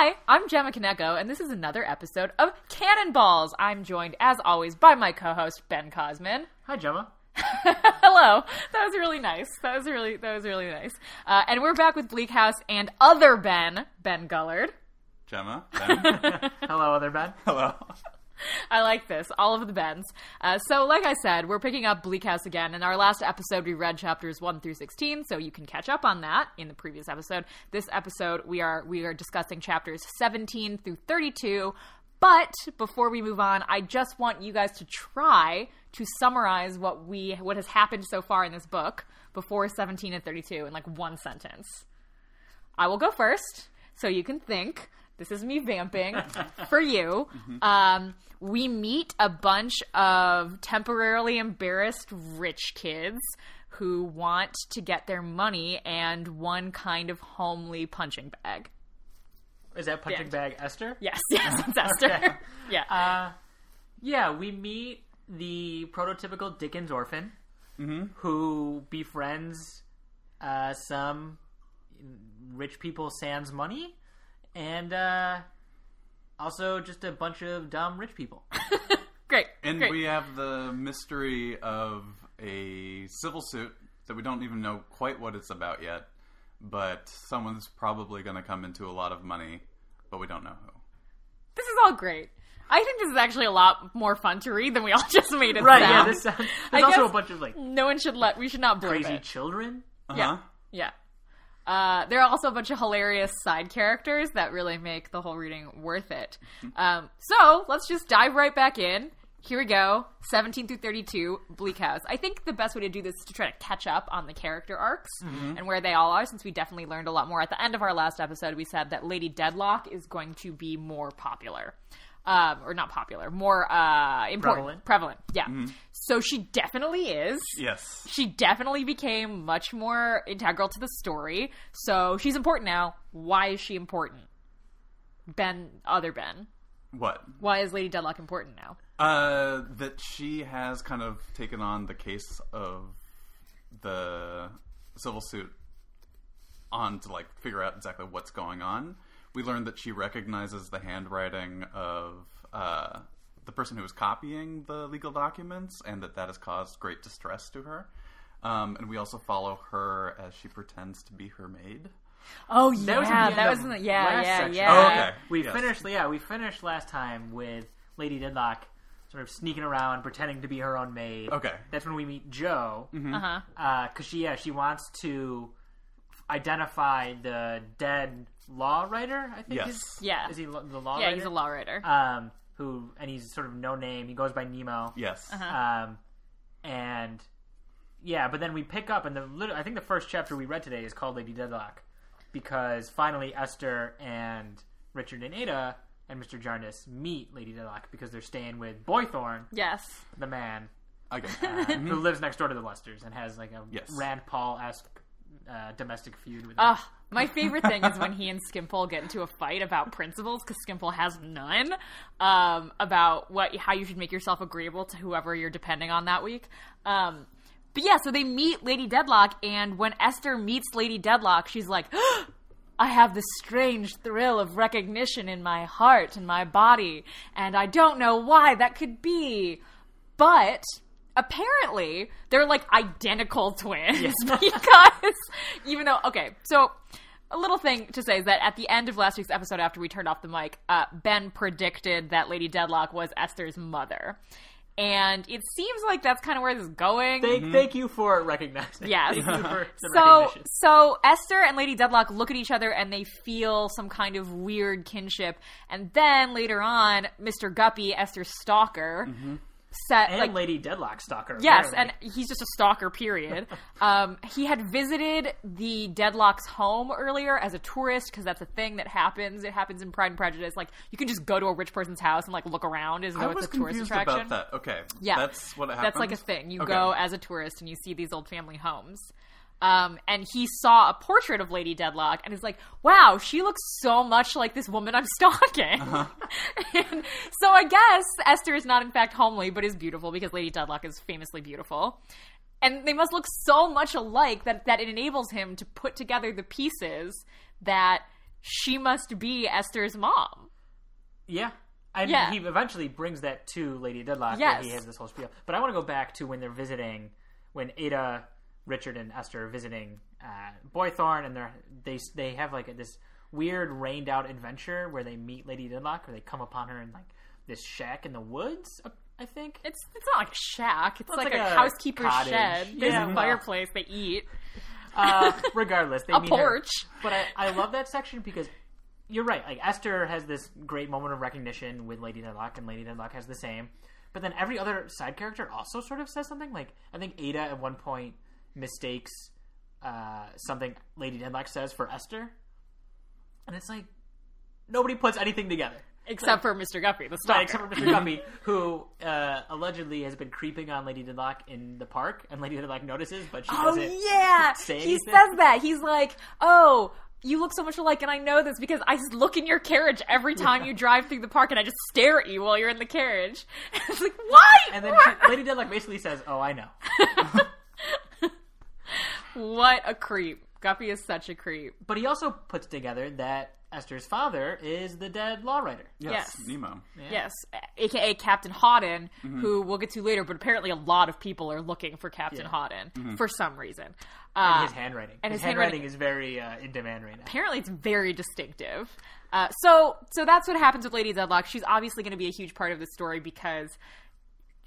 Hi, I'm Gemma Kaneko, and this is another episode of Cannonballs. I'm joined, as always, by my co-host Ben Cosman. Hi, Gemma. Hello. That was really nice. That was really that was really nice. Uh, and we're back with Bleak House and other Ben, Ben Gullard. Gemma. Ben. Hello, other Ben. Hello. I like this. All of the bends. Uh, so, like I said, we're picking up Bleak House again. In our last episode, we read chapters one through sixteen, so you can catch up on that in the previous episode. This episode, we are we are discussing chapters seventeen through thirty-two. But before we move on, I just want you guys to try to summarize what we what has happened so far in this book before seventeen and thirty-two in like one sentence. I will go first, so you can think. This is me vamping for you. Um, we meet a bunch of temporarily embarrassed rich kids who want to get their money and one kind of homely punching bag. Is that punching end. bag Esther? Yes, yes, it's Esther. Okay. yeah. Uh, yeah, we meet the prototypical Dickens orphan who befriends uh, some rich people sans money and uh, also just a bunch of dumb rich people. Great. And great. we have the mystery of a civil suit that we don't even know quite what it's about yet, but someone's probably going to come into a lot of money, but we don't know who. this is all great. I think this is actually a lot more fun to read than we all just made it right, sound. yeah, this sounds, I also a bunch of like no one should let. We should not blurb crazy it. children. Yeah. Uh-huh. Yeah. Uh, there are also a bunch of hilarious side characters that really make the whole reading worth it. Um, so let's just dive right back in. Here we go 17 through 32, Bleak House. I think the best way to do this is to try to catch up on the character arcs and where they all are, since we definitely learned a lot more. At the end of our last episode, we said that Lady Dedlock is going to be more popular. Um, or not popular, more uh, important. Prevalent. yeah. So she definitely is Yes. she definitely became much more integral to the story. So she's important now. Why is she important? Ben, other Ben. What? Why is Lady Dedlock important now? Uh, that she has kind of taken on the case of the civil suit on to like figure out exactly what's going on. We learned that she recognizes the handwriting of uh, the person who was copying the legal documents, and that that has caused great distress to her. Um, and we also follow her as she pretends to be her maid. Oh That yeah, was at the that was of in the yeah, last yeah, section. yeah. Oh, okay. We Yes. finished, yeah, we finished last time with Lady Dedlock sort of sneaking around, pretending to be her own maid. Okay. That's when we meet Joe, Uh huh. because she, yeah, she wants to identify the dead law writer. I think Yes. is Yeah. is he lo- the law Yeah, writer? he's a law writer. Um, who and he's sort of no name. He goes by Nemo. Yes. Um, and yeah, but then we pick up, and the lit- I think the first chapter we read today is called Lady Dedlock, because finally Esther and Richard and Ada and Mr. Jarndyce meet Lady Dedlock because they're staying with Boythorn, yes. the man I get uh, who lives next door to the Leicesters and has like a Yes. Rand Paul esque uh, domestic feud with. Ugh. My favorite thing is when he and Skimpole get into a fight about principles because Skimpole has none um, about what how you should make yourself agreeable to whoever you're depending on that week. Um, but yeah, so they meet Lady Dedlock, and when Esther meets Lady Dedlock, she's like, I have this strange thrill of recognition in my heart and my body, and I don't know why that could be. But apparently, they're like identical twins because even though, okay, so a little thing to say is that at the end of last week's episode, after we turned off the mic, uh, Ben predicted that Lady Dedlock was Esther's mother. And it seems like that's kind of where this is going. Thank, thank you for recognizing. Yes. Thank you for the so recognition. so Esther and Lady Dedlock look at each other and they feel some kind of weird kinship. And then later on, Mr. Guppy, Esther's stalker, set And like Lady Dedlock stalker. Yes, apparently. and he's just a stalker, period. um, he had visited the Dedlock's home earlier as a tourist because that's a thing that happens. It happens in Pride and Prejudice. Like, you can just go to a rich person's house and, like, look around as though it's a tourist attraction. about that. Okay. Yeah. That's what happens. That's like a thing. You Okay. go as a tourist and you see these old family homes. Um, and he saw a portrait of Lady Dedlock and is like, wow, she looks so much like this woman I'm stalking. Uh-huh. and so I guess Esther is not in fact homely, but is beautiful because Lady Dedlock is famously beautiful. And they must look so much alike that, that it enables him to put together the pieces that she must be Esther's mom. Yeah. And Yeah. he eventually brings that to Lady Dedlock. Yes. Where he has this whole spiel. But I want to go back to when they're visiting, when Ada, Richard, and Esther are visiting uh, Boythorn, and they're they they have like this weird rained out adventure where they meet Lady Dedlock, where they come upon her in like this shack in the woods. uh, I think. It's it's not like a shack. It's It's like, like a, a housekeeper's cottage. shed. There's Yeah, a fireplace. They eat. Uh, regardless, they A meet her. porch. But I, I love that section because you're right. Like Esther has this great moment of recognition with Lady Dedlock, and Lady Dedlock has the same. But then every other side character also sort of says something. Like I think Ada at one point mistakes uh, something Lady Dedlock says for Esther, and it's like nobody puts anything together. Except for Mr. Guppy, the stalker. Right, except for Mr. Guppy, who uh, allegedly has been creeping on Lady Dedlock in the park, and Lady Dedlock notices, but she Oh doesn't. yeah, say he anything. says that. He's like, "Oh, you look so much alike," and I know this because I just look in your carriage every time you drive through the park, and I just stare at you while you're in the carriage. it's like, why? And then she, Lady Dedlock basically says, "Oh, I know." What a creep! Guppy is such a creep. But he also puts together that Esther's father is the dead law writer. Yes, Yes. Nemo. Yes, aka Captain Hawdon, Mm-hmm. who we'll get to later. But apparently, a lot of people are looking for Captain Yeah. Hawdon for some reason. And Uh, his handwriting. and his, his handwriting, handwriting- is very uh, in demand right now. apparently it's very distinctive. Uh, so so that's what happens with Lady Dedlock. She's obviously going to be a huge part of the story because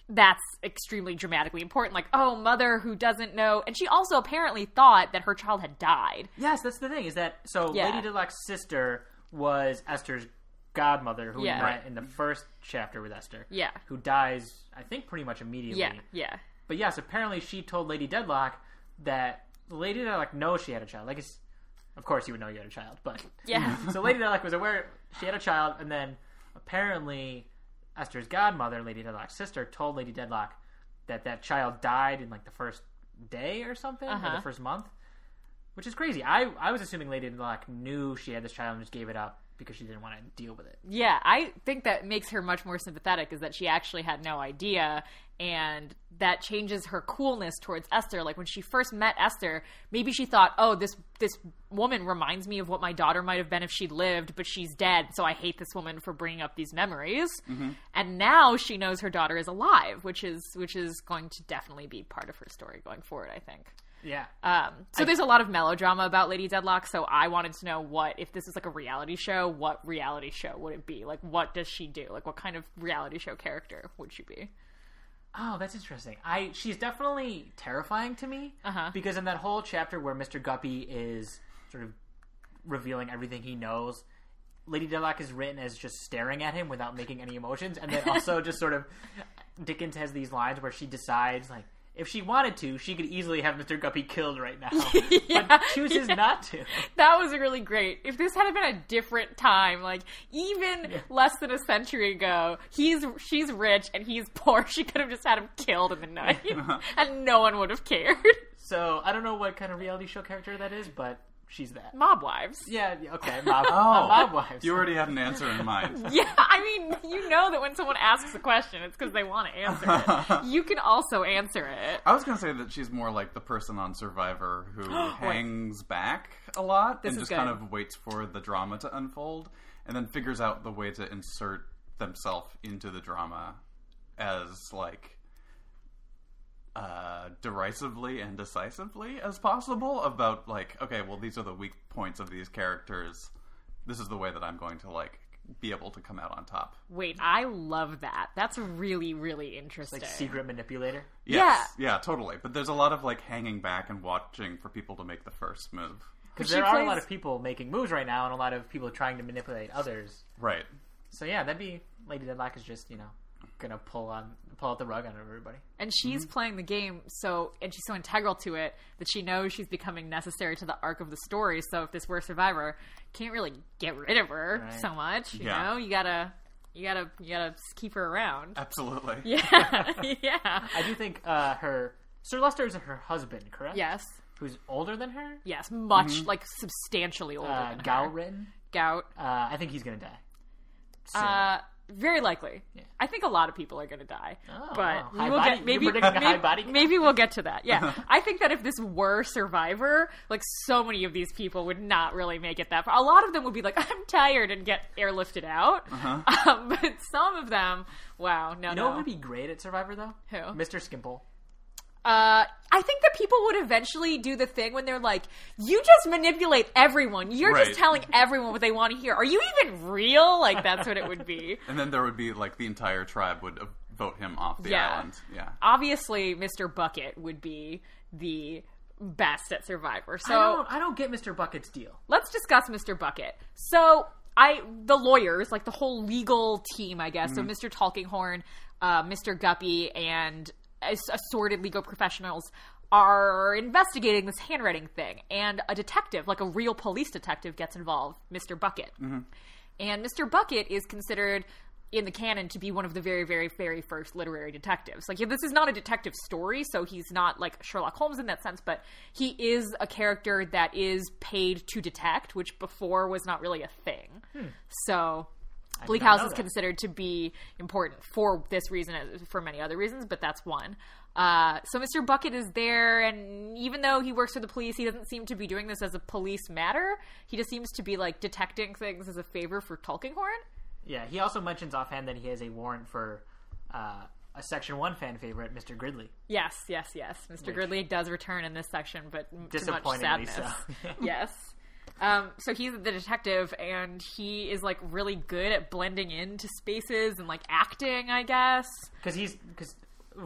that's extremely dramatically important. Like, oh, mother who doesn't know, and she also apparently thought that her child had died. Yes, that's the thing. Is that so? Yeah. Lady Dedlock's sister was Esther's godmother, who Yeah. we met in the first chapter with Esther. Yeah. Who dies, I think, pretty much immediately. Yeah, yeah, But yes, apparently she told Lady Dedlock that Lady Dedlock knows she had a child. Like, it's, of course, you would know you had a child, but yeah. so Lady Dedlock was aware she had a child, and then apparently Esther's godmother, Lady Dedlock's sister, told Lady Dedlock that that child died in like the first day or something, or Uh-huh. the first month, which is crazy. I I was assuming Lady Dedlock knew she had this child and just gave it up because she didn't want to deal with it. Yeah, I think that makes her much more sympathetic is that she actually had no idea and that changes her coolness towards Esther. Like when she first met Esther, maybe she thought, "Oh, this this woman reminds me of what my daughter might have been if she lived, but she's dead, so I hate this woman for bringing up these memories." And now she knows her daughter is alive, which is which is going to definitely be part of her story going forward, I think. Yeah. Um, so there's a lot of melodrama about Lady Dedlock. So I wanted to know what if this is like a reality show, what reality show would it be? Like, what does she do? Like, what kind of reality show character would she be? Oh, that's interesting. I she's definitely terrifying to me Uh-huh. because in that whole chapter where Mr. Guppy is sort of revealing everything he knows, Lady Dedlock is written as just staring at him without making any emotions, and then also just sort of Dickens has these lines where she decides like if she wanted to, she could easily have Mr. Guppy killed right now, Yeah, but chooses yeah. not to. That was really great. If this had been a different time, like even less than a century ago, he's she's rich and he's poor. She could have just had him killed in the night, uh-huh. and no one would have cared. So I don't know what kind of reality show character that is, but she's that. Mob wives. Yeah, yeah, okay, mob, Oh, mob wives. You already had an answer in mind. Yeah, I mean, you know that when someone asks a question, it's because they want to answer it. You can also answer it. I was gonna say that she's more like the person on Survivor who hangs back a lot This and is just kind of waits for the drama to unfold, and then figures out the way to insert themselves into the drama as like uh, derisively and decisively as possible about like okay, well these are the weak points of these characters. This is the way that I'm going to like be able to come out on top. Wait, I love that. That's really, really interesting. like secret manipulator. Yes, yeah, totally. But there's a lot of like hanging back and watching for people to make the first move. Because She there are a lot of people making moves right now, and a lot of people trying to manipulate others. Right. So yeah, that'd be Lady Dedlock is just you know gonna pull on pull out the rug on everybody. And she's playing the game so, and she's so integral to it that she knows she's becoming necessary to the arc of the story. So if this were Survivor, can't really get rid of her Right. so much. You Yeah. know, you gotta, you gotta, you gotta keep her around. Absolutely. Yeah, yeah. I do think uh, her Sir Leicester is her husband, correct? Yes, Who's older than her? yes, much like substantially older Uh, than her. Gout written. Gout. Uh, I think he's gonna die. soon. Uh, Very likely. I think a lot of people are going to die, Oh, but wow. we'll body- get maybe maybe, maybe we'll get to that. Yeah, I think that if this were Survivor, like so many of these people would not really make it that far. A lot of them would be like, "I'm tired" and get airlifted out. Um, but some of them, wow, no, You know no. what would be great at Survivor though? Who? Mr. Skimpole. Uh, I think that people would eventually do the thing when they're like, "You just manipulate everyone. You're Right. just telling everyone what they want to hear. Are you even real?" Like that's what it would be. And then there would be like the entire tribe would uh, vote him off the Yeah. island. Yeah. Obviously, Mr. Bucket would be the best at Survivor. So I don't I don't get Mr. Bucket's deal. let's discuss Mr. Bucket. So I, the lawyers, like the whole legal team, I guess. So Mr. Tulkinghorn, uh, Mr. Guppy, and as- assorted legal professionals are investigating this handwriting thing, and a detective, like a real police detective, gets involved, Mr. Bucket. Mm-hmm. And Mr. Bucket is considered in the canon to be one of the very, very, very first literary detectives. Like, this is not a detective story, so he's not like Sherlock Holmes in that sense, but he is a character that is paid to detect, which before was not really a thing. Hmm. So. Bleak House is that. considered to be important for this reason, for many other reasons, but that's one. Uh, so Mr. Bucket is there, and even though he works for the police, he doesn't seem to be doing this as a police matter. He just seems to be like detecting things as a favor for Tulkinghorn. Yeah, he also mentions offhand that he has a warrant for uh, a Section 1 fan favorite, Mr. Gridley. Yes, yes, yes. Mr. Gridley does return in this section, but m- to much Disappointingly sadness. so. yes. Um, so he's the detective, and he is like really good at blending into spaces and like acting, I guess. Because he's. Because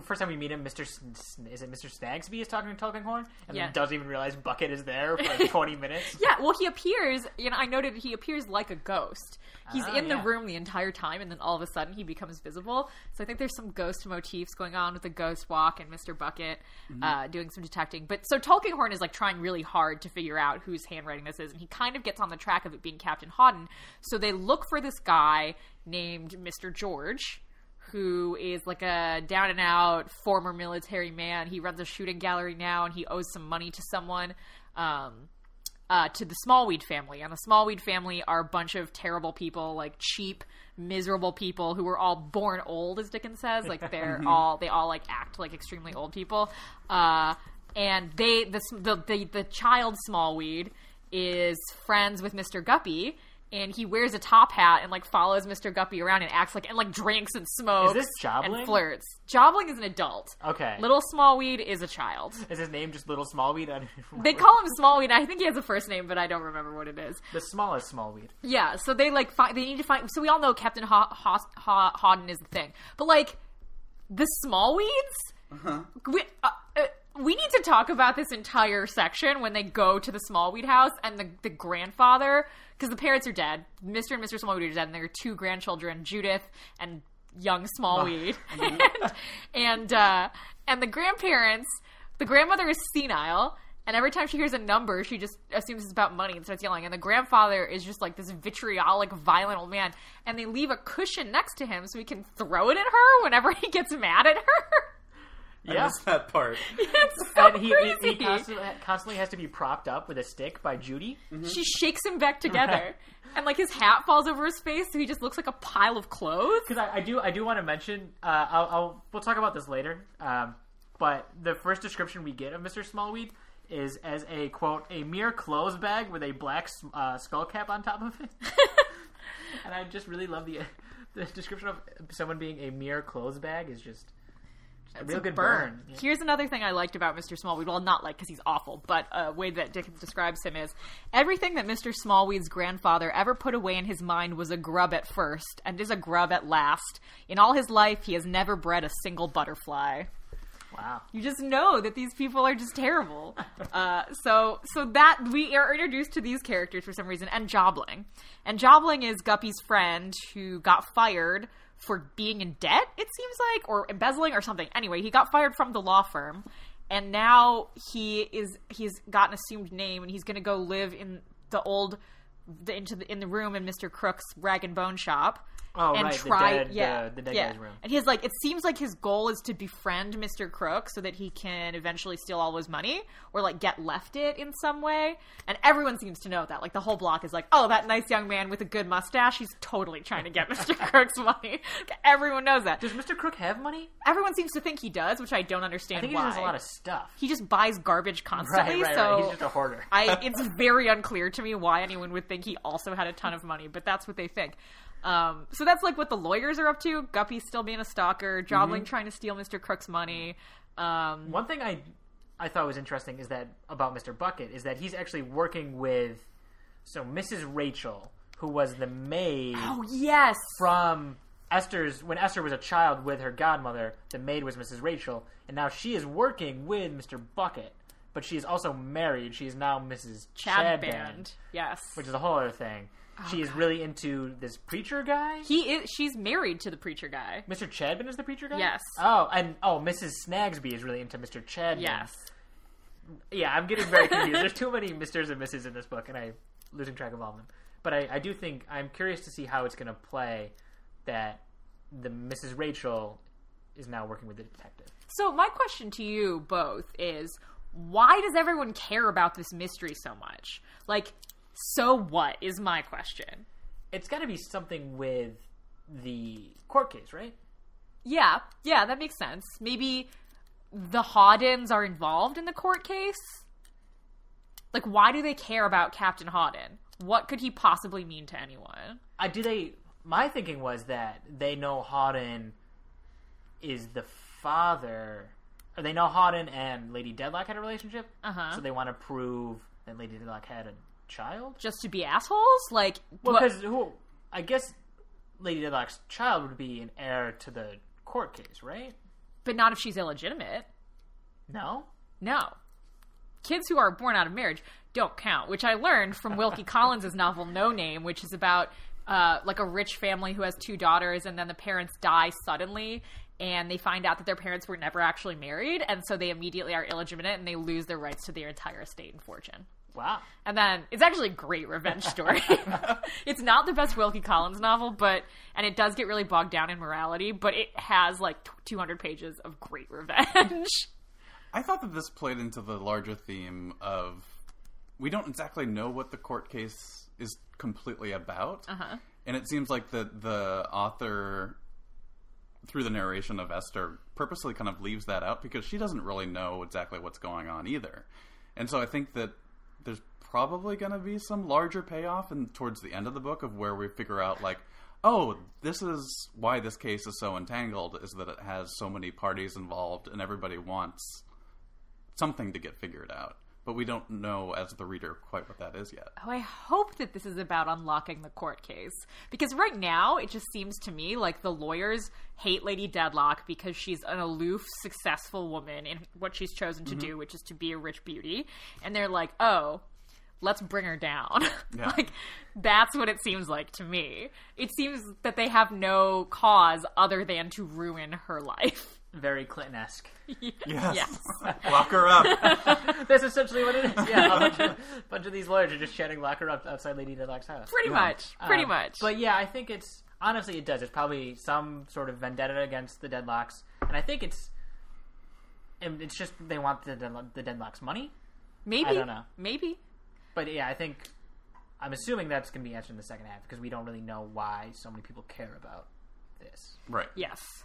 first time we meet him, Mr. S- is it Mr. Snagsby is talking to Tulkinghorn? And Yeah. then doesn't even realize Bucket is there for like 20 minutes. Yeah, well, he appears. You know, I noted he appears like a ghost. He's Ah, in the yeah. room the entire time, and then all of a sudden he becomes visible. So I think there's some ghost motifs going on with the ghost walk and Mr. Bucket Mm-hmm. uh, doing some detecting. But so Tulkinghorn is like trying really hard to figure out whose handwriting this is, and he kind of gets on the track of it being Captain Hawdon. So they look for this guy named Mr. George. Who is like a down and out former military man? He runs a shooting gallery now, and he owes some money to someone. Um, uh, to the Smallweed family. And the Smallweed family are a bunch of terrible people, like cheap, miserable people who were all born old, as Dickens says. Like they're all they all like act like extremely old people. Uh, and they the, the the the child Smallweed is friends with Mr. Guppy. And he wears a top hat and like follows Mr. Guppy around and acts like and like drinks and smokes this Jobling? and flirts. Jobling is an adult. Okay. Little Smallweed is a child. Is his name just Little Smallweed? They call him Smallweed. I think he has a first name, but I don't remember what it is. the smallest Smallweed. Yeah, so they like find, they need to find. So we all know Captain Haw- Haw- Haw- Hawdon is the thing, but like the Smallweeds, we uh, uh, we need to talk about this entire section when they go to the Smallweed house and the the grandfather because the parents are dead. Mister and Mister Smallweed are dead, and there are two grandchildren, Judith and young Smallweed, and and, uh, and the grandparents. The grandmother is senile, and every time she hears a number, she just assumes it's about money and starts yelling. And the grandfather is just like this vitriolic, violent old man. And they leave a cushion next to him so he can throw it at her whenever he gets mad at her. I Yeah. missed that part. it's so And he, he, he constantly, constantly has to be propped up with a stick by Judy. she shakes him back together. and like his hat falls over his face, so he just looks like a pile of clothes. Because I, I do I do want to mention uh, I'll, I'll we'll talk about this later. Um, but the first description we get of Mr. Smallweed is as a quote a mere clothes bag with a black uh, skull cap on top of it. and I just really love the the description of someone being a mere clothes bag is just a real good burn. Yeah. Here's another thing I liked about Mr. Smallweed. Well, not like because he's awful, but a way that Dickens describes him is everything that Mr. Smallweed's grandfather ever put away in his mind was a grub at first, and is a grub at last. In all his life, he has never bred a single butterfly. Wow. You just know that these people are just terrible. uh, so, so that we are introduced to these characters for some reason, and Jobling, and Jobling is Guppy's friend who got fired for being in debt. It seems like, or embezzling or something. Anyway, he got fired from the law firm, and now he is he's got an assumed name, and he's going to go live in the old the, into the in the room in Mr. Krook's rag and bone shop. Oh, and right, the try dead- yeah the- the dead yeah. guy's room. and he's like it seems like his goal is to befriend Mr. Krook so that he can eventually steal all his money or like get left it in some way and everyone seems to know that like the whole block is like oh that nice young man with a good mustache he's totally trying to get Mr. Krook's money everyone knows that Does Mr. Krook have money? everyone seems to think he does which I don't understand I think he why has a lot of stuff. he just buys garbage constantly Right, right, so right. He's just a hoarder. I it's very unclear to me why anyone would think he also had a ton of money, but that's what they think. Um, so that's like what the lawyers are up to. Guppy's still being a stalker. Jobling Mm-hmm. trying to steal Mr. Krook's money. Um, One thing I I thought was interesting is that about Mr. Bucket is that he's actually working with so Mrs. Rachel, who was the maid oh yes, from Esther's when Esther was a child with her godmother. The maid was Mrs. Rachel, and now she is working with Mr. Bucket, but she is also married. She is now Mrs. Chad, Chadband, Band. Yes, which is a whole other thing. She is really into this preacher guy. he is. She's married to the preacher guy. Mr. Chadband is the preacher guy. Yes. Oh, and oh, Mrs. Snagsby is really into Mr. Chadband. Yes, Yeah, I'm getting very confused. There's too many Misters and Misses in this book, and I'm losing track of all of them. But I, I do think I'm curious to see how it's going to play that the Mrs. Rachel is now working with the detective. So my question to you both is why does everyone care about this mystery so much? Like, so what is my question? It's got to be something with the court case, right? Yeah, yeah, that makes sense. Maybe the Hawdons are involved in the court case? Like, why do they care about Captain Hawdon? What could he possibly mean to anyone? I do they. My thinking was that they know Hawdon is the father. Or they know Hawdon and Lady Dedlock had a relationship, Uh-huh. so they want to prove that Lady Dedlock had a child. Just to be assholes? Like, Well, because who? I guess Lady Dedlock's child would be an heir to the court case, right? but not if she's illegitimate. No. No. Kids who are born out of marriage don't count, which I learned from Wilkie Collins' novel No Name, which is about uh, like a rich family who has two daughters, and then the parents die suddenly, and they find out that their parents were never actually married, and so they immediately are illegitimate and they lose their rights to their entire estate and fortune. Wow. And then it's actually a great revenge story. it's not the best Wilkie Collins novel, but and it does get really bogged down in morality, but it has like 200 pages of great revenge. I thought that this played into the larger theme of we don't exactly know what the court case is completely about, Uh-huh. and it seems like the the author, through the narration of Esther, purposely kind of leaves that out because she doesn't really know exactly what's going on either, and so I think that there's probably going to be some larger payoff and towards the end of the book of where we figure out like oh this is why this case is so entangled is that it has so many parties involved and everybody wants something to get figured out but we don't know as the reader quite what that is yet Oh, I hope that this is about unlocking the court case. Because right now, it just seems to me like the lawyers hate Lady Dedlock because she's an aloof, successful woman in what she's chosen to do, mm-hmm. which is to be a rich beauty. And they're like, oh, let's bring her down. Yeah. like, that's what it seems like to me. It seems that they have no cause other than to ruin her life. Very Clinton-esque. yes, lock her up That's essentially what it is. Yeah, a bunch of, bunch of these lawyers are just chatting lock her up outside Lady Dedlock's house. Pretty much. Pretty Um, much. But yeah, I think it's honestly it does. It's probably some sort of vendetta against the Dedlocks, and I think it's and it's just they want the Dedlock, the Dedlocks money. maybe. I don't know. Maybe. But yeah, I think I'm assuming that's going to be answered in the second half because we don't really know why so many people care about this. right Yes.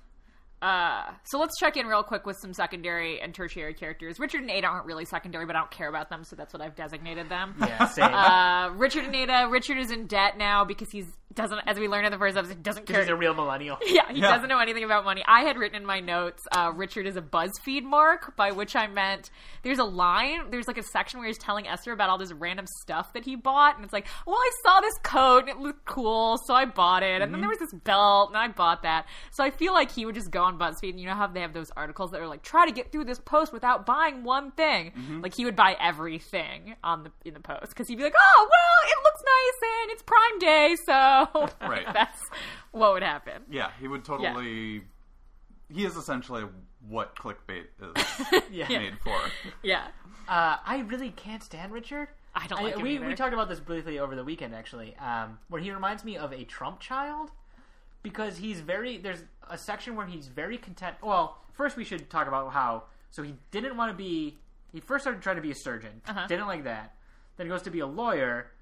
Uh, so let's check in real quick with some secondary and tertiary characters. Richard and Ada aren't really secondary, but I don't care about them, so that's what I've designated them. Yeah, same. Uh, Richard and Ada. Richard is in debt now because he's doesn't, as we learned in the first episode, doesn't care. He's a real millennial. yeah, he Yeah. doesn't know anything about money. I had written in my notes, uh, Richard is a BuzzFeed mark, by which I meant there's a line, there's like a section where he's telling Esther about all this random stuff that he bought, and it's like, well, I saw this coat and it looked cool, so I bought it, and then there was this belt, and I bought that. So I feel like he would just go on BuzzFeed, and you know how they have those articles that are like, try to get through this post without buying one thing. Like he would buy everything on the in the post because he'd be like, oh well, it looks nice and it's Prime Day, so Right. that's what would happen. yeah he would totally he is essentially what clickbait is Yeah. made for Yeah. Uh, I really can't stand Richard. I don't like him we, either. we talked about this briefly over the weekend, actually, um, where he reminds me of a Trump child because he's very there's a section where he's very content. Well, first we should talk about how so he didn't want to be. He first started trying to be a surgeon, Uh-huh. didn't like that. Then he goes to be a lawyer,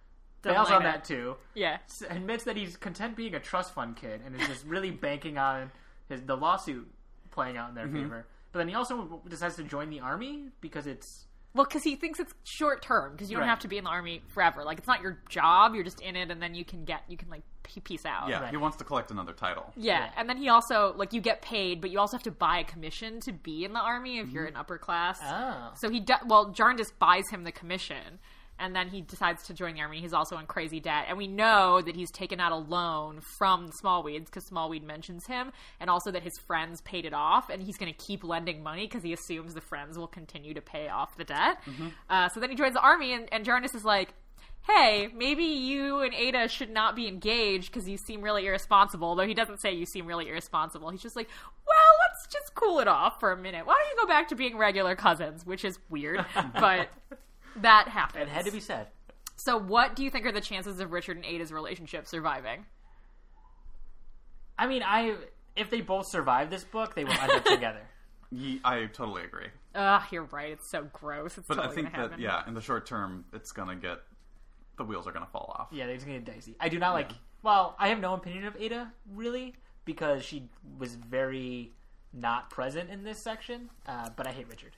Doesn't fails like on that. that too. Yeah. s- admits that he's content being a trust fund kid and is just really banking on his the lawsuit playing out in their favor. But then he also decides to join the army because it's Well, because he thinks it's short term because you don't Right. have to be in the army forever. Like it's not your job; you're just in it, and then you can get you can like p- peace out. Yeah, Right. he wants to collect another title. Yeah, Yeah. and then he also like you get paid, but you also have to buy a commission to be in the army if you're Mm-hmm. an upper class. oh So he do- well, Jarndyce buys him the commission, and then he decides to join the army. He's also in crazy debt, and we know that he's taken out a loan from Smallweeds because Smallweed mentions him, and also that his friends paid it off, and he's going to keep lending money because he assumes the friends will continue to pay off the debt. Uh, so then he joins the army, and, and Jarndyce is like. Hey, maybe you and Ada should not be engaged because you seem really irresponsible. Though he doesn't say you seem really irresponsible. He's just like, well, let's just cool it off for a minute. Why don't you go back to being regular cousins? Which is weird, but that happened. it had to be said. So, what do you think are the chances of Richard and Ada's relationship surviving? I mean, I if they both survive this book, they will end up together. Ye- I totally agree. Ugh, you're right. It's so gross. It's But totally I think that happen. yeah, in the short term, it's gonna get the wheels are gonna fall off. Yeah, they're just gonna get dicey. I do not like. Well, I have no opinion of Ada really because she was very not present in this section. Uh, but I hate Richard.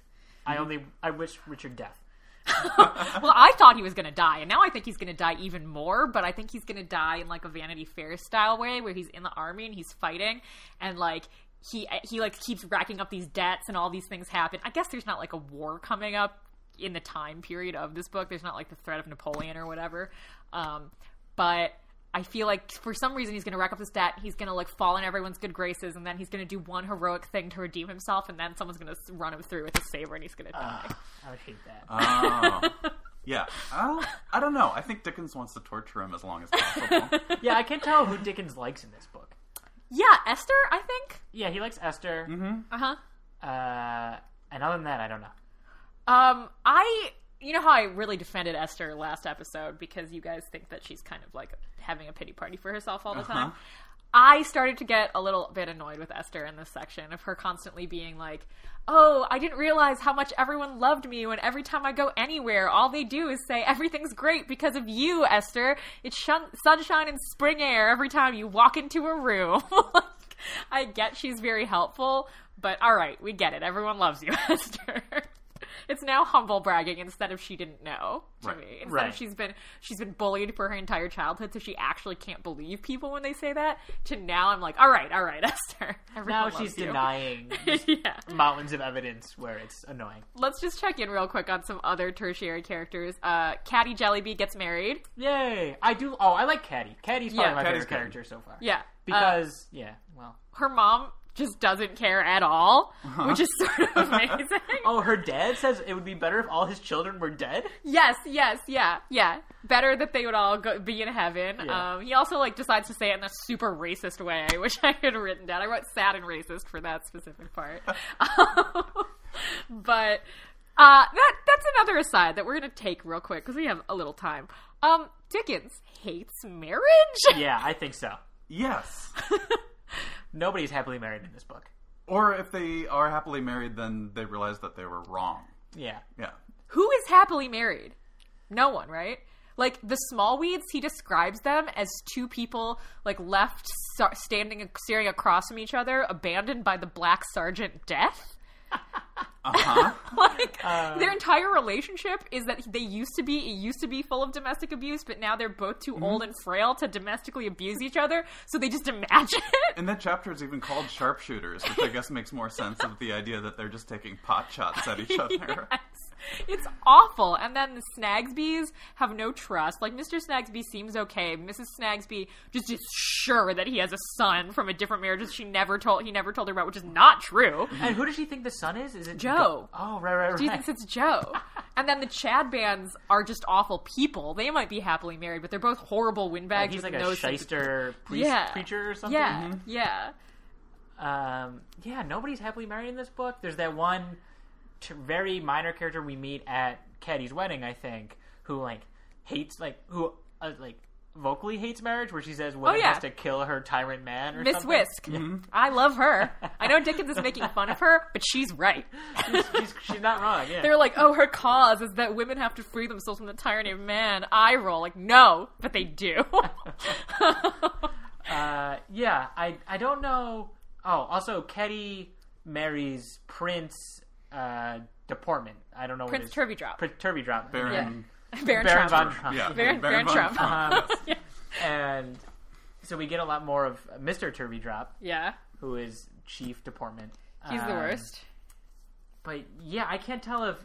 I only I wish Richard death. well, I thought he was going to die, and now I think he's going to die even more. But I think he's going to die in like a Vanity Fair style way, where he's in the army and he's fighting, and like he he like keeps racking up these debts, and all these things happen. I guess there's not like a war coming up in the time period of this book. There's not like the threat of Napoleon or whatever. Um, but I feel like for some reason he's going to rack up this debt. He's going to like fall in everyone's good graces, and then he's going to do one heroic thing to redeem himself, and then someone's going to run him through with a saber, and he's going to die. I would hate that. Oh. yeah. Uh, I don't know. I think Dickens wants to torture him as long as possible. yeah, I can't tell who Dickens likes in this book. Yeah, Esther, I think. Yeah, he likes Esther. Uh huh. Uh, and other than that, I don't know. Um, I, you know how I really defended Esther last episode because you guys think that she's kind of like having a pity party for herself all the time. Uh-huh. I started to get a little bit annoyed with Esther in this section of her constantly being like, "Oh, I didn't realize how much everyone loved me when every time I go anywhere, all they do is say everything's great because of you, Esther. It's shun- sunshine and spring air every time you walk into a room." Like, I get she's very helpful, but all right, we get it. Everyone loves you, Esther. It's now humble bragging instead of she didn't know to Right. me. Instead Right. of she's been she's been bullied for her entire childhood, so she actually can't believe people when they say that. To now, I'm like, all right, all right, Esther. Everyone Now loves she's you." denying yeah. mountains of evidence where it's annoying. Let's just check in real quick on some other tertiary characters. Uh, Caddy Jellyby gets married. Yay! I do. Oh, I like Caddy. Caddy's probably Yeah. my Caddy's favorite good. character so far. Yeah, uh, Because yeah, well. her mom just doesn't care at all, which is sort of amazing. Oh, her dad says it would be better if all his children were dead. Yes, yes, yeah, yeah. Better that they would all go, be in heaven. Yeah. Um, he also like decides to say it in a super racist way, which I had written down. I wrote sad and racist for that specific part. but uh, that that's another aside that we're gonna take real quick because we have a little time. Um, Dickens hates marriage. Yeah, I think so. yes. Nobody's happily married in this book. Or if they are happily married, then they realize that they were wrong. Yeah. Yeah. Who is happily married? No one, right? Like the Smallweeds, he describes them as two people like left standing staring across from each other, abandoned by the Black Sergeant Death. Uh huh. like their entire relationship is that they used to be it used to be full of domestic abuse, but now they're both too old and frail to domestically abuse each other, so they just imagine it. and that chapter is even called sharpshooters, which I guess makes more sense of the idea that they're just taking pot shots at each other. Yes. It's awful. And then the Snagsbys have no trust. Like, Mr. Snagsby seems okay. Mrs. Snagsby just is sure that he has a son from a different marriage that she never told, he never told her about, which is not true. And who does she think the son is? Is it Joe. Oh, right, right, right. She thinks it's Joe. And then the Chadbands are just awful people. They might be happily married, but they're both horrible windbags. He's like no a shyster priest, Yeah. preacher or something. Yeah, yeah. Um, yeah, nobody's happily married in this book. There's that one t- very minor character we meet at Caddy's wedding, I think, who like hates like who uh, like vocally hates marriage, where she says women Oh, yeah. has to kill her tyrant man or Miss something. Wisk. I love her. I know Dickens is making fun of her, but she's right. she's, she's not wrong. Yeah. They're like, oh, her cause is that women have to free themselves from the tyranny of man. I roll like, no, but they do. Uh, yeah, I I don't know. Oh, also, Caddy marries Prince uh, Deportment. I don't know Prince what his, Turveydrop. Prince Turveydrop. Baron. Baron, Baron Trump. von Trump. Yeah, Baron, Baron, von Trump. Um, yeah. and so we get a lot more of Mr. Turveydrop, yeah, who is Chief Deportment. he's the Um, worst. But yeah, I can't tell if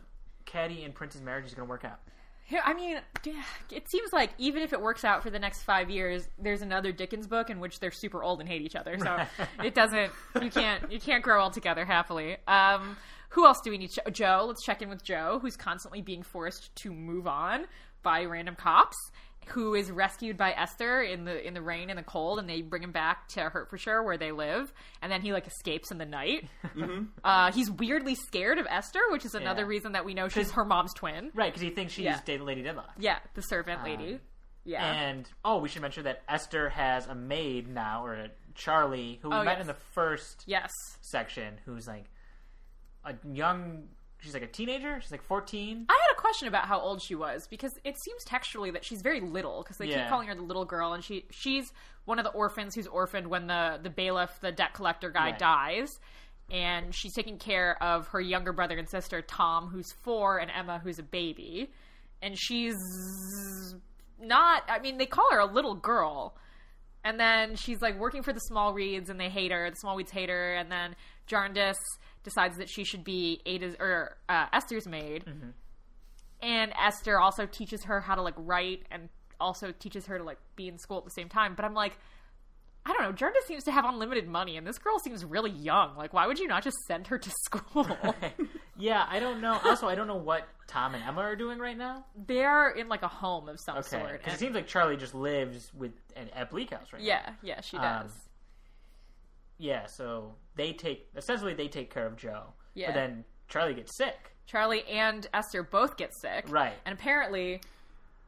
Caddy and Prince's marriage is going to work out. I mean, it seems like even if it works out for the next five years, there's another Dickens book in which they're super old and hate each other. So it doesn't. You can't. You can't grow all together happily. Um, who else do we need? Joe. Let's check in with Joe, who's constantly being forced to move on by random cops. Who is rescued by Esther in the in the rain and the cold, and they bring him back to Hertfordshire where they live, and then he like escapes in the night. Uh, he's weirdly scared of Esther, which is another Yeah. reason that we know she's her mom's twin. Right, because he thinks she's Yeah. Lady Dedlock. Yeah, the servant lady. Yeah. And oh, we should mention that Esther has a maid now, or a Charlie, who we Oh, met yes. in the first yes. section, who's like a young. She's like a teenager. She's like fourteen. I had a question about how old she was because it seems textually that she's very little because they keep Yeah. calling her the little girl and she she's one of the orphans who's orphaned when the the bailiff the debt collector guy Right. dies and she's taking care of her younger brother and sister Tom who's 4 and Emma who's a baby and she's not I mean they call her a little girl and then she's like working for the Smallweeds, and they hate her. The Smallweeds hate her, and then Jarndyce decides that she should be Ada's or uh, Esther's maid. And Esther also teaches her how to like write, and also teaches her to like be in school at the same time. But I'm like, I don't know. Jarndyce seems to have unlimited money, and this girl seems really young. Like, why would you not just send her to school? yeah, I don't know. Also, I don't know what Tom and Emma are doing right now. They're in like a home of some Okay, sort. because it seems like Charlie just lives with at, at Bleak House right now. yeah, yeah, she does. Um, Yeah, so they take essentially they take care of Joe. Yeah. But then Charlie gets sick. Charlie and Esther both get sick. Right. And apparently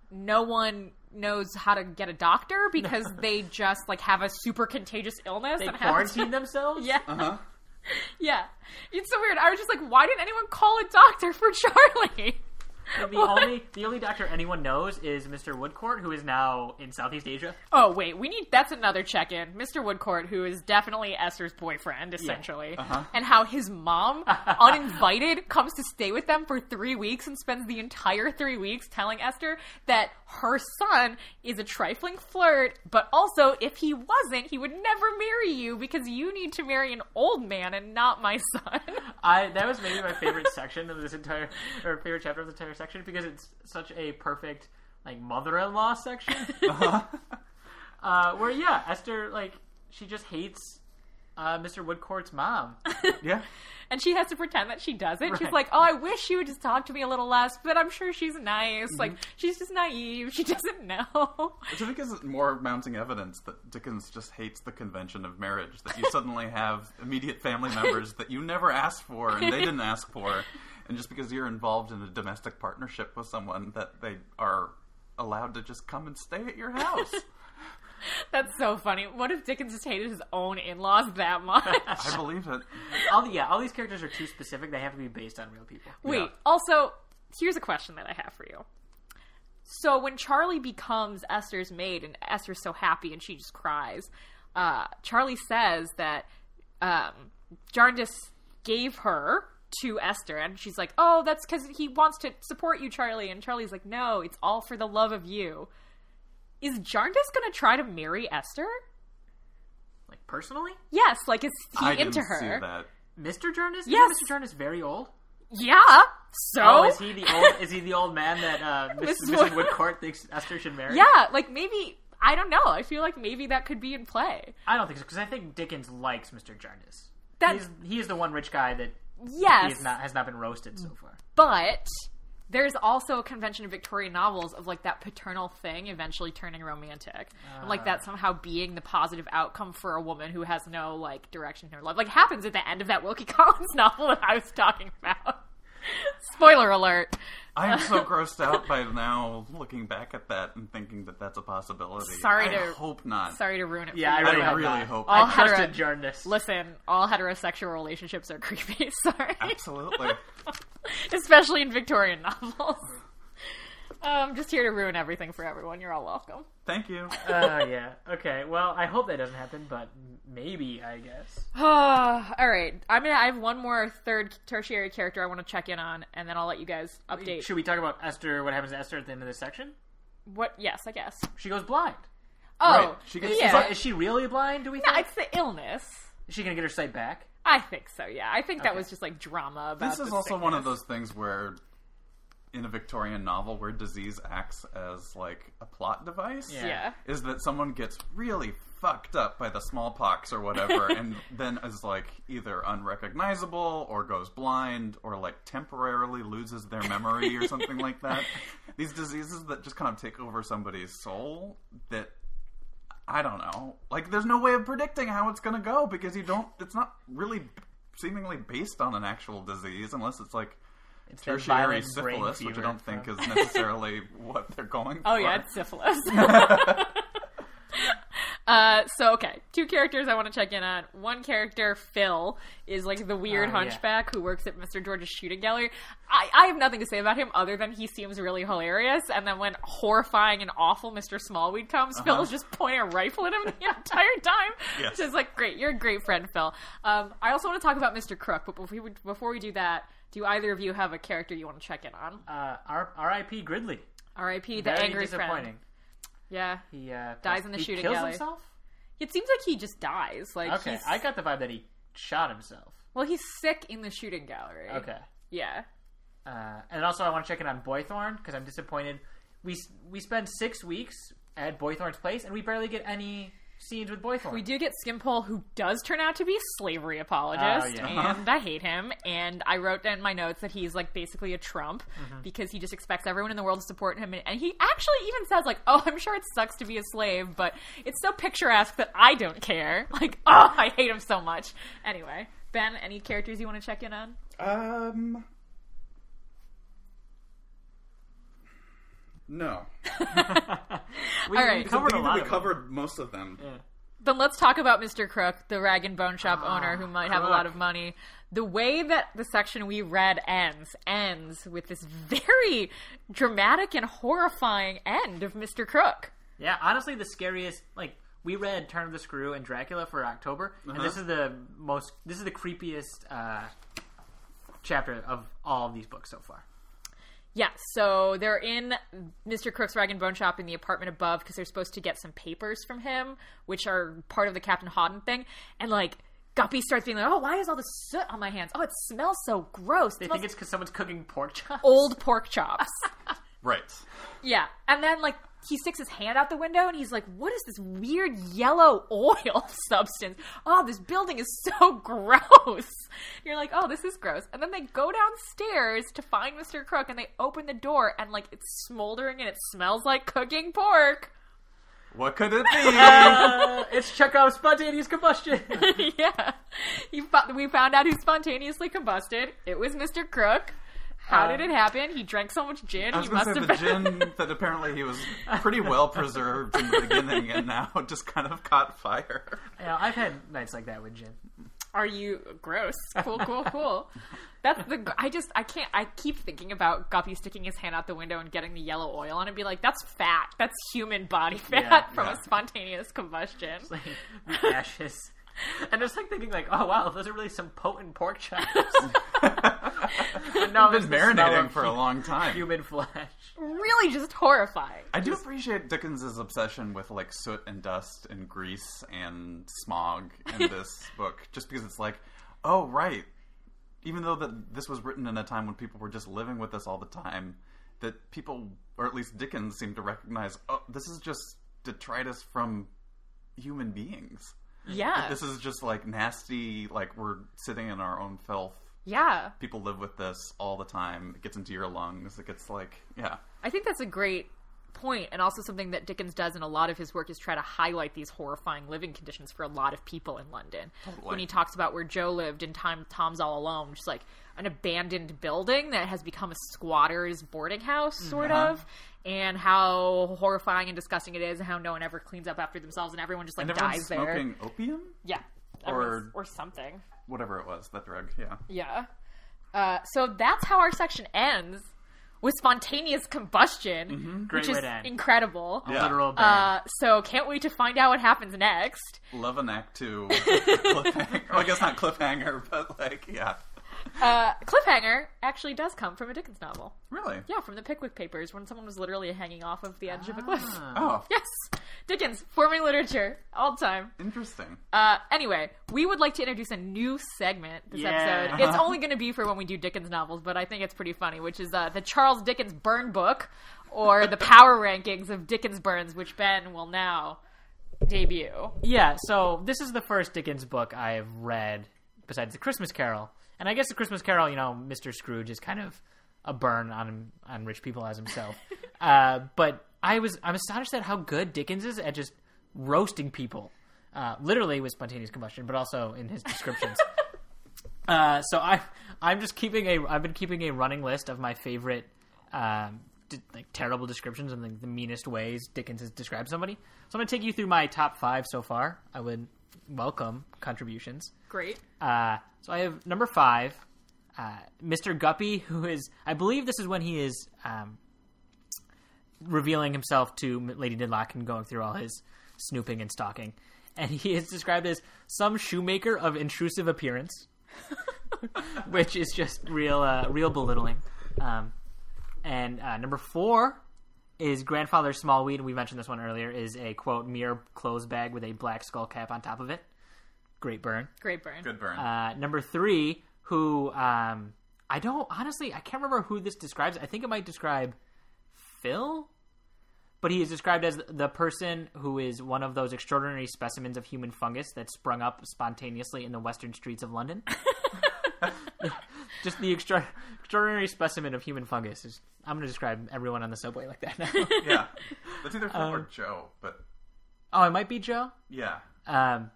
no one knows how to get a doctor because they just like have a super contagious illness They and have quarantine themselves. Yeah. Uh-huh. Yeah. It's so weird. I was just like, why didn't anyone call a doctor for Charlie? The only the only doctor anyone knows is Mr. Woodcourt, who is now in Southeast Asia. Oh wait, we need that's another check-in. Mr. Woodcourt, who is definitely Esther's boyfriend, essentially, Uh-huh. and how his mom, uninvited, comes to stay with them for three weeks and spends the entire three weeks telling Esther that her son is a trifling flirt, but also if he wasn't, he would never marry you because you need to marry an old man and not my son. I that was maybe my favorite section of this entire or favorite chapter of the entire section because it's such a perfect like mother-in-law section. uh, where yeah, Esther like she just hates uh, Mr. Woodcourt's mom. Yeah. and she has to pretend that she doesn't. She's like, "Oh, I wish she would just talk to me a little less," but I'm sure she's nice. Like Mm-hmm. she's just naive. She doesn't know. Which I think is more mounting evidence that Dickens just hates the convention of marriage. That you suddenly have immediate family members that you never asked for and they didn't ask for, and just because you're involved in a domestic partnership with someone, that they are allowed to just come and stay at your house. That's so funny. What if Dickens just hated his own in-laws that much? I believe it. all the, yeah, all these characters are too specific. They have to be based on real people. Wait, Yeah. also, here's a question that I have for you. So when Charlie becomes Esther's maid and Esther's so happy and she just cries, uh, Charlie says that um, Jarndyce gave her to Esther, and she's like, "Oh, that's because he wants to support you, Charlie." And Charlie's like, "No, it's all for the love of you." Is Jarndyce gonna try to marry Esther? Like personally, Yes, like is he I into didn't her? see that. Mr. Jarndyce. Isn't Yes. Mr. Jarndyce very old. Yeah. So Oh, is he the old? is he the old man that uh, Mrs. Mrs. Mrs. Wood- Woodcourt thinks Esther should marry? Yeah, like maybe I don't know. I feel like maybe that could be in play. I don't think so because I think Dickens likes Mr. Jarndyce. That He's he is the one rich guy that he yes, not has not been roasted so far. but there's also a convention in Victorian novels of like that paternal thing eventually turning romantic, and like that ah. somehow being the positive outcome for a woman who has no like direction in her life. Like happens at the end of that Wilkie Collins novel that I was talking about. Spoiler alert. I am so grossed out by now looking back at that and thinking that that's a possibility. Sorry I to- hope not. Sorry to ruin it. for Yeah, I you. really, I hope really not. hope All I trusted hetero- Jarndyce. Listen, all heterosexual relationships are creepy. Sorry, Absolutely. especially in Victorian novels. I'm um, just here to ruin everything for everyone. You're all welcome. Thank you. uh, yeah. Okay. Well, I hope that doesn't happen, but maybe I guess. all right, I'm gonna. I have one more third tertiary character I want to check in on, and then I'll let you guys update. Should we talk about Esther? What happens to Esther at the end of this section? What? Yes, I guess. She goes blind. Oh, Right, she gets- Is, yeah. is she really blind? Do we No, think? it's the illness. Is she gonna get her sight back? I think so. Yeah, I think that Okay. was just like drama about. This is the also one of those things where, in a Victorian novel, where disease acts as like a plot device. Yeah. Yeah. Is that someone gets really fucked up by the smallpox or whatever, and then is like either unrecognizable or goes blind or like temporarily loses their memory or something like that. These diseases that just kind of take over somebody's soul that I don't know. Like, there's no way of predicting how it's going to go because you don't. It's not really seemingly based on an actual disease unless it's like It's that tertiary syphilis, which I don't think from- is necessarily what they're going for. Oh yeah, it's syphilis. uh, so okay, two characters I want to check in on. One character, Phil, is like the weird Oh, yeah. hunchback who works at Mr. George's shooting gallery. I, I have nothing to say about him other than he seems really hilarious. And then when horrifying and awful Mr. Smallweed comes, Phil is just pointing a rifle at him the entire time. Yes. Which is like great. You're a great friend, Phil. Um, I also want to talk about Mr. Krook, but before we, before we do that, do either of you have a character you want to check in on? Uh, R- R.I.P. Gridley. R.I.P. The Very angry disappointing. friend. Yeah. He uh, Dies in the he shooting kills gallery. himself. It seems like he just dies. Like Okay, he's, I got the vibe that he shot himself. well, he's sick in the shooting gallery. Okay. Yeah. Uh, and also, I want to check in on Boythorn because I'm disappointed. We we spend six weeks at Boythorn's place, and we barely get any scenes with Boythorn. We do get Skimpole, who does turn out to be a slavery apologist, Oh, yeah. and I hate him. And I wrote down in my notes that he's like basically a Trump Mm-hmm. because he just expects everyone in the world to support him. And, and he actually even says like, "Oh, I'm sure it sucks to be a slave, but it's so picturesque that I don't care." Like, oh, I hate him so much. Anyway, Ben, any characters you want to check in on? Um. No. we, All right. we covered a I think lot we of covered most of them. Then let's talk about Mr. Krook, the rag and bone shop Ah, owner who might have a lot Krook. of money. The way that the section we read ends ends with this very dramatic and horrifying end of Mr. Krook. Yeah, honestly, the scariest. Like we read Turn of the Screw and Dracula for October, and Uh-huh. this is the most. This is the creepiest uh, chapter of all of these books so far. Yeah, so they're in Mr. Krook's rag and bone shop in the apartment above because they're supposed to get some papers from him, which are part of the Captain Hawdon thing. And like Guppy starts being like, "Oh, why is all this soot on my hands? Oh, it smells so gross. It They think it's because someone's cooking pork chops. old pork chops." Right. Yeah, and then like he sticks his hand out the window and he's like, "What is this weird yellow oil substance? Oh, this building is so gross." You're like, "Oh, this is gross." And then they go downstairs to find Mr. Krook and they open the door and like it's smoldering and it smells like cooking pork. What could it be? Uh, it's Chekhov's spontaneous combustion. yeah, he fo- we found out who spontaneously combusted. It was Mr. Krook. How Uh, did it happen? He drank so much gin. I was he going must to say have the been. gin that apparently he was pretty well preserved in the beginning and now just kind of caught fire. yeah, I've had nights like that with gin. Are you gross? Cool, cool, cool. That's the. I just I can't. I keep thinking about Guppy sticking his hand out the window and getting the yellow oil on it. and Be like, that's fat. That's human body fat Yeah, from yeah. a spontaneous combustion. Like the ashes. And just like thinking, like, oh wow, those are really some potent pork chops. But no, I've it's been marinating for a long time. human flesh. really, just horrifying. I do appreciate Dickens's obsession with like soot and dust and grease and smog in this book, just because it's like, oh right, even though that this was written in a time when people were just living with this all the time, that people, or at least Dickens, seemed to recognize, oh, this is just detritus from human beings. Yeah, This is just like nasty, like we're sitting in our own filth. yeah. People live with this all the time. It gets into your lungs. It gets like, yeah. I think that's a great point, and also something that Dickens does in a lot of his work is try to highlight these horrifying living conditions for a lot of people in London. When he talks about where Joe lived in time Tom's All Alone, just like an abandoned building that has become a squatter's boarding house, sort mm-hmm. of, and how horrifying and disgusting it is, and how no one ever cleans up after themselves, and everyone just like And dies everyone's there. smoking opium, Yeah, Or- Everyone's- or something. whatever it was, that drug. Yeah. Yeah. Uh, so that's how our section ends with spontaneous combustion, Great which way is to end. incredible. Yeah. Literal burn. Uh, so can't wait to find out what happens next. Love an act two cliffhanger. well, I guess not cliffhanger, but like, yeah. Uh, Cliffhanger actually does come from a Dickens novel. Really? Yeah, from the Pickwick Papers, when someone was literally hanging off of the edge of a cliff. Oh, Yes, Dickens, forming literature all the time. interesting. Uh, anyway, we would like to introduce a new segment this Yeah. episode. It's only going to be for when we do Dickens novels, but I think it's pretty funny, which is uh, the Charles Dickens Burn Book, or the Power Rankings of Dickens Burns, which Ben will now debut. Yeah, so this is the first Dickens book I've read besides The Christmas Carol. And I guess The Christmas Carol, you know, Mr. Scrooge is kind of a burn on on rich people as himself. uh, but I was I'm astonished at how good Dickens is at just roasting people. Uh, literally with spontaneous combustion, but also in his descriptions. uh, so I I'm just keeping a I've been keeping a running list of my favorite um, d- like terrible descriptions and like, the meanest ways Dickens has described somebody. So I'm going to take you through my top five so far. I would welcome contributions. Great. Uh, so I have number five, uh, Mr. Guppy, who is I believe this is when he is um, revealing himself to Lady Dedlock and going through all his snooping and stalking, and he is described as some shoemaker of intrusive appearance, which is just real, uh, real belittling. Um, and uh, number four is grandfather Smallweed. We mentioned this one earlier. Is a quote mere clothes bag with a black skull cap on top of it. Great burn. Great burn. Good burn. Uh, number three, who um, I don't honestly, I can't remember who this describes. I think it might describe Phil, but he is described as the person who is one of those extraordinary specimens of human fungus that sprung up spontaneously in the western streets of London. Just the extra, extraordinary specimen of human fungus. Is, I'm going to describe everyone on the subway like that now. yeah. That's either Phil Um, or Joe, but oh, it might be Joe. yeah. Um,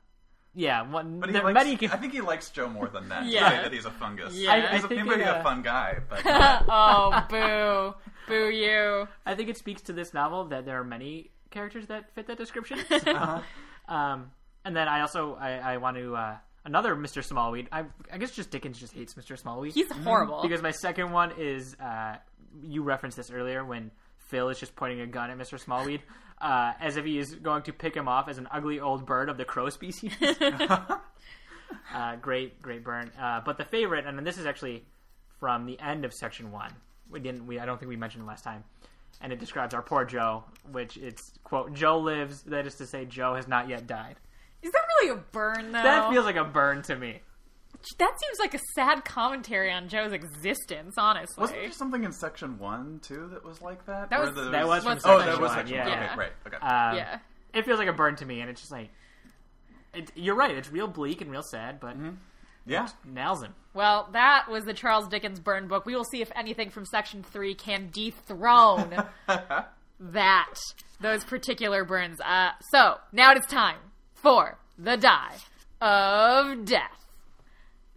yeah, one, But he likes, many. I think he likes Joe more than that. Yeah. That he's a fungus. Yeah. I- I he's a, think he might be uh, a fun guy, but oh, boo. Boo you. I think it speaks to this novel that there are many characters that fit that description. um, and then I also I, I want to uh, another Mr. Smallweed. I, I guess just Dickens just hates Mr. Smallweed He's horrible. because my second one is uh, you referenced this earlier when Phil is just pointing a gun at Mr. Smallweed uh, as if he is going to pick him off as an ugly old bird of the crow species. uh, great, great burn. Uh, but the favorite, and this is actually from the end of section one. We didn't. We I don't think we mentioned it last time. And it describes our poor Joe, which it's quote Joe lives. That is to say, Joe has not yet died. Is that really a burn, though? That feels like a burn to me. That seems like a sad commentary on Joe's existence, honestly. wasn't there something in section one too that was like that? That was- That was from What's Oh, that was section yeah. one. Yeah. Okay, right. Okay. Um, yeah. It feels like a burn to me, and it's just like it, you're right. It's real bleak and real sad, but yeah. nails him. Well, that was the Charles Dickens burn book. We will see if anything from section three can dethrone that those particular burns. Uh, so now it is time for the die of death.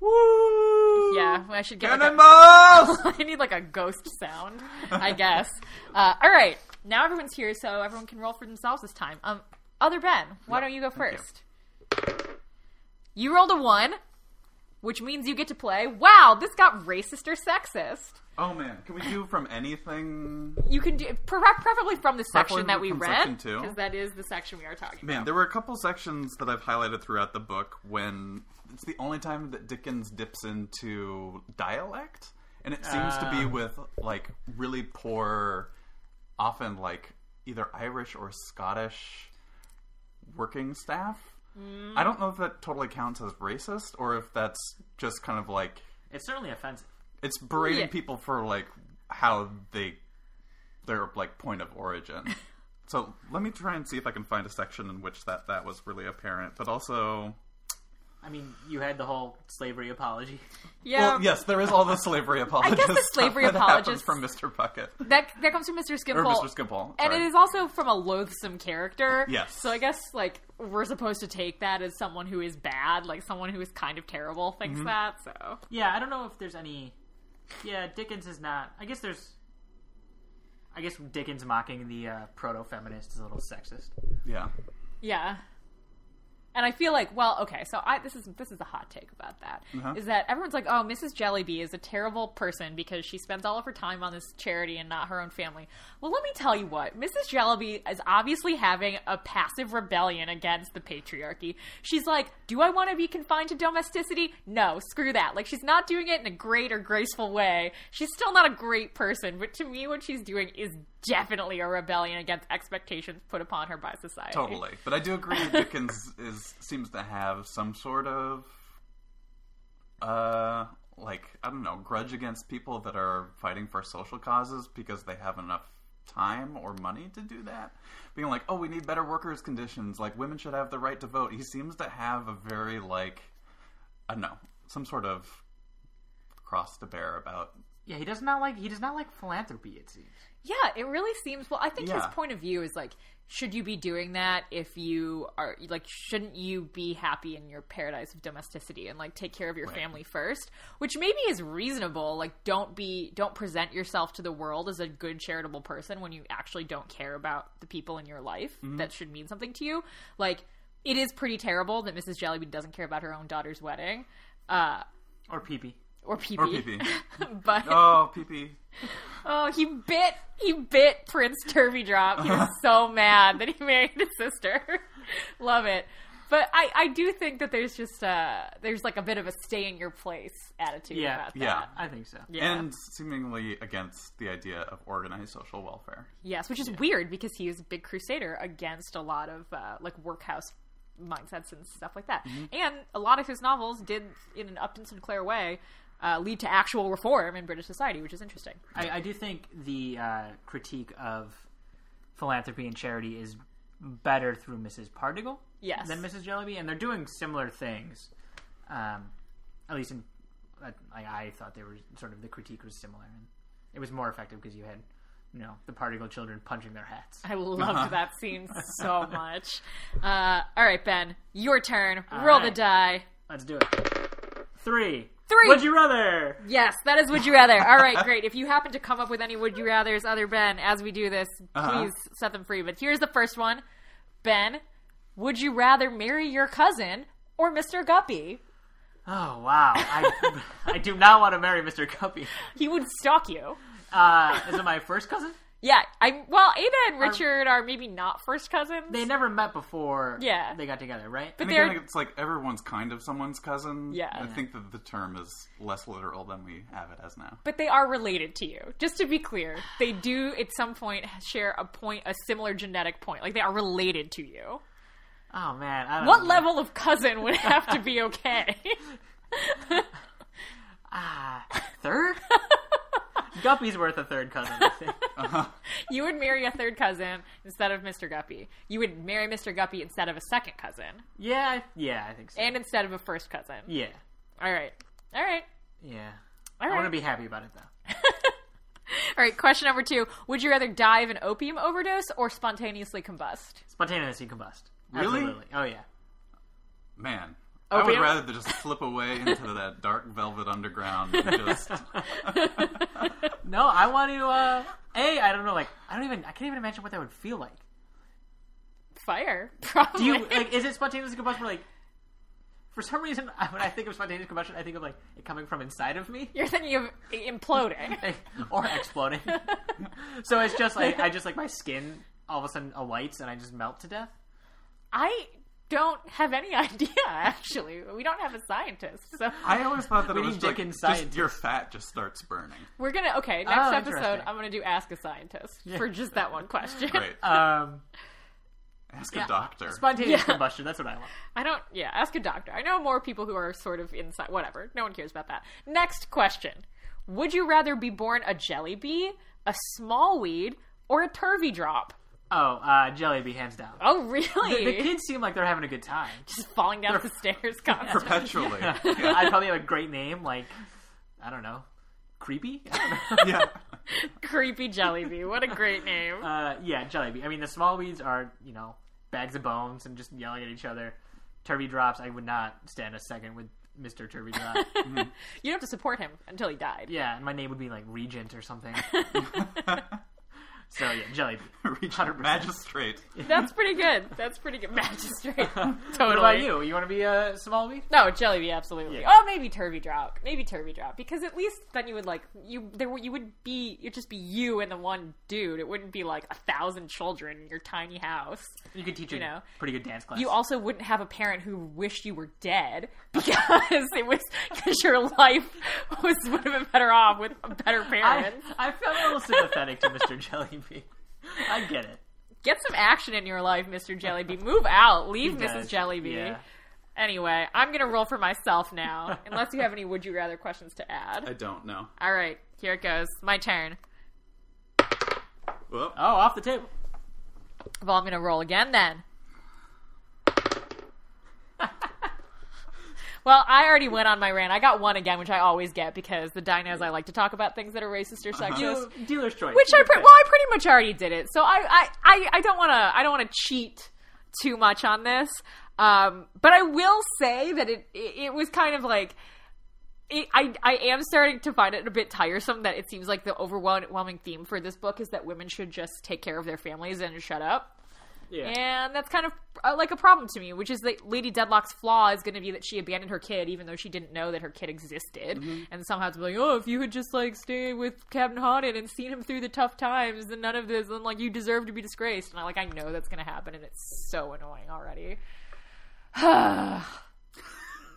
Woo! Yeah, I should get like a! I need like a ghost sound, I guess. Uh, all right, now everyone's here, so everyone can roll for themselves this time. Um, other Ben, why don't you go you. first? You rolled a one, which means you get to play. Wow, this got racist or sexist. oh man, can we do from anything? You can do pre- preferably from the section Preferably that we from read, section because that is the section we are talking about. Man, about. there were a couple sections that I've highlighted throughout the book when it's the only time that Dickens dips into dialect, and it seems to be Ah. with like really poor, often like either Irish or Scottish working staff. Mm. I don't know if that totally counts as racist or if that's just kind of like It's certainly offensive. it's berating Yeah. people for like how they their like point of origin. so let me try and see if I can find a section in which that that was really apparent. But also, I mean, you had the whole slavery apology. Yeah. Well, yes, there is all the slavery apologist. guess the slavery stuff that apologist- from Mr. Puckett That that comes from Mr. or Skimpole. Mr. Skimpole. And it is also from a loathsome character. Yes. So I guess like we're supposed to take that as someone who is bad, like someone who is kind of terrible thinks Mm-hmm. that. So Yeah, I don't know if there's any. Yeah, Dickens is not. I guess there's. I guess Dickens mocking the uh, proto-feminist is a little sexist. yeah. yeah. And I feel like, well, okay, so I this is this is a hot take about that. Is Uh-huh. that everyone's like, oh, Mrs. Jellyby is a terrible person because she spends all of her time on this charity and not her own family. Well, let me tell you what, Mrs. Jellyby is obviously having a passive rebellion against the patriarchy. She's like, do I want to be confined to domesticity? No, screw that. Like, she's not doing it in a great or graceful way. She's still not a great person, but to me, what she's doing is definitely a rebellion against expectations put upon her by society. Totally, but I do agree. Dickens is seems to have some sort of, uh, like I don't know, grudge against people that are fighting for social causes because they have enough time or money to do that. Being like, oh, we need better workers' conditions. Like women should have the right to vote. He seems to have a very like, I don't know, some sort of cross to bear about. Yeah, he does not like he does not like philanthropy. It seems. Yeah, it really seems. Well, I think his point of view is like, should you be doing that if you are like, shouldn't you be happy in your paradise of domesticity and like take care of your Right. family first? Which maybe is reasonable. Like, don't be, don't present yourself to the world as a good charitable person when you actually don't care about the people in your life that should mean something to you. Like, it is pretty terrible that Mrs. Jellybean doesn't care about her own daughter's wedding. Uh, Or pee or PP. Or pee-pee. but Oh, pee pee. Oh, he bit he bit Prince Turveydrop. He was so mad that he married his sister. Love it. But I, I do think that there's just uh there's like a bit of a stay in your place attitude Yeah, about that. yeah. I think so. Yeah. And seemingly against the idea of organized social welfare. Yes, which is weird because he was a big crusader against a lot of uh, like workhouse mindsets and stuff like that. And a lot of his novels did, in an Upton Sinclair way, uh, lead to actual reform in British society, which is interesting. I, I do think the uh, critique of philanthropy and charity is better through Mrs. Pardiggle Yes. than Mrs. Jellyby, and they're doing similar things. Um, at least in, uh, I, I thought they were sort of the critique was similar, and it was more effective because you had, you know, the Pardiggle children punching their hats. I loved that scene so much. Uh, all right, Ben, your turn. Roll the die. Let's do it. Three. Three. Would you rather? Yes, that is Would You Rather. All right, great. If you happen to come up with any Would You Rathers, other Ben, as we do this, Uh-huh. please set them free. But here's the first one Ben, would you rather marry your cousin or Mr. Guppy? Oh wow! I I do not want to marry Mr. Guppy. He would stalk you. Uh, is it my first cousin? Yeah, I well, Ada and Richard are maybe not first cousins. They never met before. Yeah. they got together, right? but And they're again, it's like everyone's kind of someone's cousin. Yeah. I Yeah. think that the term is less literal than we have it as now. but they are related to you. Just to be clear, they do at some point share a point, a similar genetic point. Like they are related to you. Oh man, I don't What know. level of cousin would have to be okay? Ah, third. Guppy's worth a third cousin. I think. Uh-huh. you would marry a third cousin instead of Mr. Guppy. You would marry Mr. Guppy instead of a second cousin, Yeah, yeah, I think so. and instead of a first cousin. yeah, All right, all right, yeah. all I want to be happy about it though. all right. Question number two: Would you rather die of an opium overdose or spontaneously combust? Spontaneously combust. Really? Absolutely. Oh yeah. Man, I would Opium? rather just slip away into that dark velvet underground and just. No, I want to. uh A, I don't know. Like, I don't even. I can't even imagine what that would feel like. Fire, probably. Do you like? Is it spontaneous combustion? Like, for some reason, when I think of spontaneous combustion, I think of like it coming from inside of me. You're thinking of imploding. or exploding. so it's just like I just like my skin all of a sudden alights and I just melt to death. I don't have any idea. Actually, we don't have a scientist, so I always thought that We it was need like just your fat just starts burning. we're gonna. Okay, next Oh, episode. I'm gonna do Ask a Scientist for just that one question. Great. Um, Ask yeah. a doctor. spontaneous Yeah. combustion. That's what I want. I don't. Yeah, ask a doctor. I know more people who are sort of inside. Whatever. No one cares about that. Next question: Would you rather be born a Jellyby, a small weed, or a Turveydrop? Oh, uh, Jellyby, hands down. Oh, really? the kids seem like they're having a good time. just falling down the stairs constantly. Perpetually. I'd probably have a great name, like I don't know, creepy. I don't know. yeah. Creepy Jellyby. What a great name. Uh, yeah, Jellyby. I mean, the Smallweeds are you know bags of bones and just yelling at each other. Turveydrops. I would not stand a second with Mister Turveydrop. you have to support him until he died. yeah, and my name would be like Regent or something. So yeah, Jellyby. Reach 100%. magistrate. That's pretty good. That's pretty good. Magistrate. totally. What about you? You want to be uh, a Smallweed? No, Jellyby, absolutely. Yeah. Oh, maybe Turveydrop. Maybe Turveydrop, because at least then you would like you there were- you would be it'd just be you and the one dude. It wouldn't be like a thousand children in your tiny house. You could teach You a know. pretty good dance class. You also wouldn't have a parent who wished you were dead because it was because your life was would have been better off with a better I, parent. I felt a little sympathetic to Mr. Jellyby. I get it. Get some action in your life, Mr. Jellyby. Move out. Leave He Mrs. does. Jellyby. Yeah. Anyway, I'm gonna roll for myself now, unless you have any would you rather questions to add. I don't know. All right, here it goes. My turn. Well, Oh, off the table. Well, I'm gonna roll again then. Well, I already went on my rant. I got one again, which I always get because the dinos I like to talk about things that are racist or sexist. You, dealer's choice. Which I pre- well, I pretty much already did it. So I I, I, I don't want to I don't want to cheat too much on this. Um, but I will say that it it, it was kind of like. It, I I am starting to find it a bit tiresome that it seems like the overwhelming theme for this book is that women should just take care of their families and shut up. Yeah. And that's kind of uh, like a problem to me, which is that Lady Dedlock's flaw is going to be that she abandoned her kid, even though she didn't know that her kid existed. And somehow it's like, oh, if you had just like stayed with Captain Hawdon and seen him through the tough times, then none of this, then like you deserve to be disgraced. And I like, I know that's going to happen, and it's so annoying already.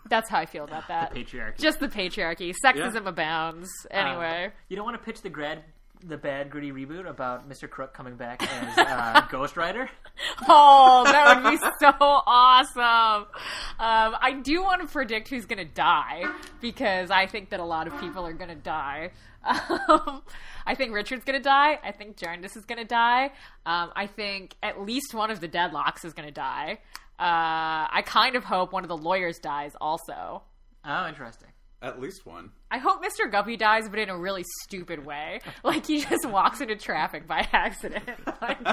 that's how I feel about that. Patriarchy. Just the patriarchy, sexism Yeah. abounds. Uh, Anyway, you don't want to pitch the grad, the bad gritty reboot about Mr. Krook coming back as uh, Ghost Rider? Oh, that would be so awesome. Um, I do want to predict who's going to die because I think that a lot of people are going to die. Um, I think Richard's going to die. I think Jarndyce is going to die. Um, I think at least one of the Dedlocks is going to die. Uh, I kind of hope one of the lawyers dies also. Oh, interesting. At least one. I hope Mr. Guppy dies, but in a really stupid way. Like he just walks into traffic by accident. Like,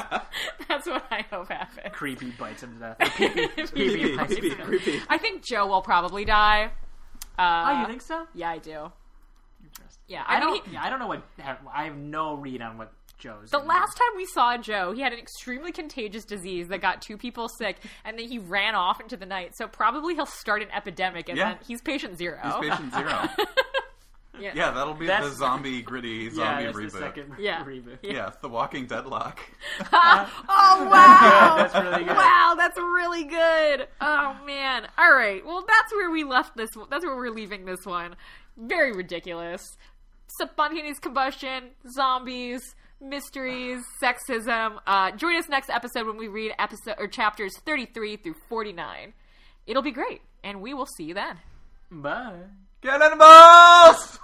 that's what I hope happens. Creepy bites him to death. Or pee-pee. Pee-pee Creepy, creepy, creepy. I think Joe will probably die. Uh, Oh, you think so? Yeah, I do. Interesting. Yeah, I, I, mean, don't. he- yeah, I don't know what. I have no read on what Joe's. the gonna last time we saw Joe, he had an extremely contagious disease that got two people sick, and then he ran off into the night. So probably he'll start an epidemic, and Yeah. then he's patient zero. He's patient zero. yeah. yeah, that'll be That's- the zombie gritty do. Yeah, zombie that's reboot. the second Yeah. reboot. Yeah, The Walking Dead Deadlock. oh wow, That's really good. wow, that's really good. Oh man. All right. Well, that's where we left this. That's where we're leaving this one. Very ridiculous. Spontaneous combustion, zombies, mysteries, sexism. Uh, join us next episode when we read episode or chapters thirty-three through forty-nine. It'll be great, and we will see you then. Bye. Get animals!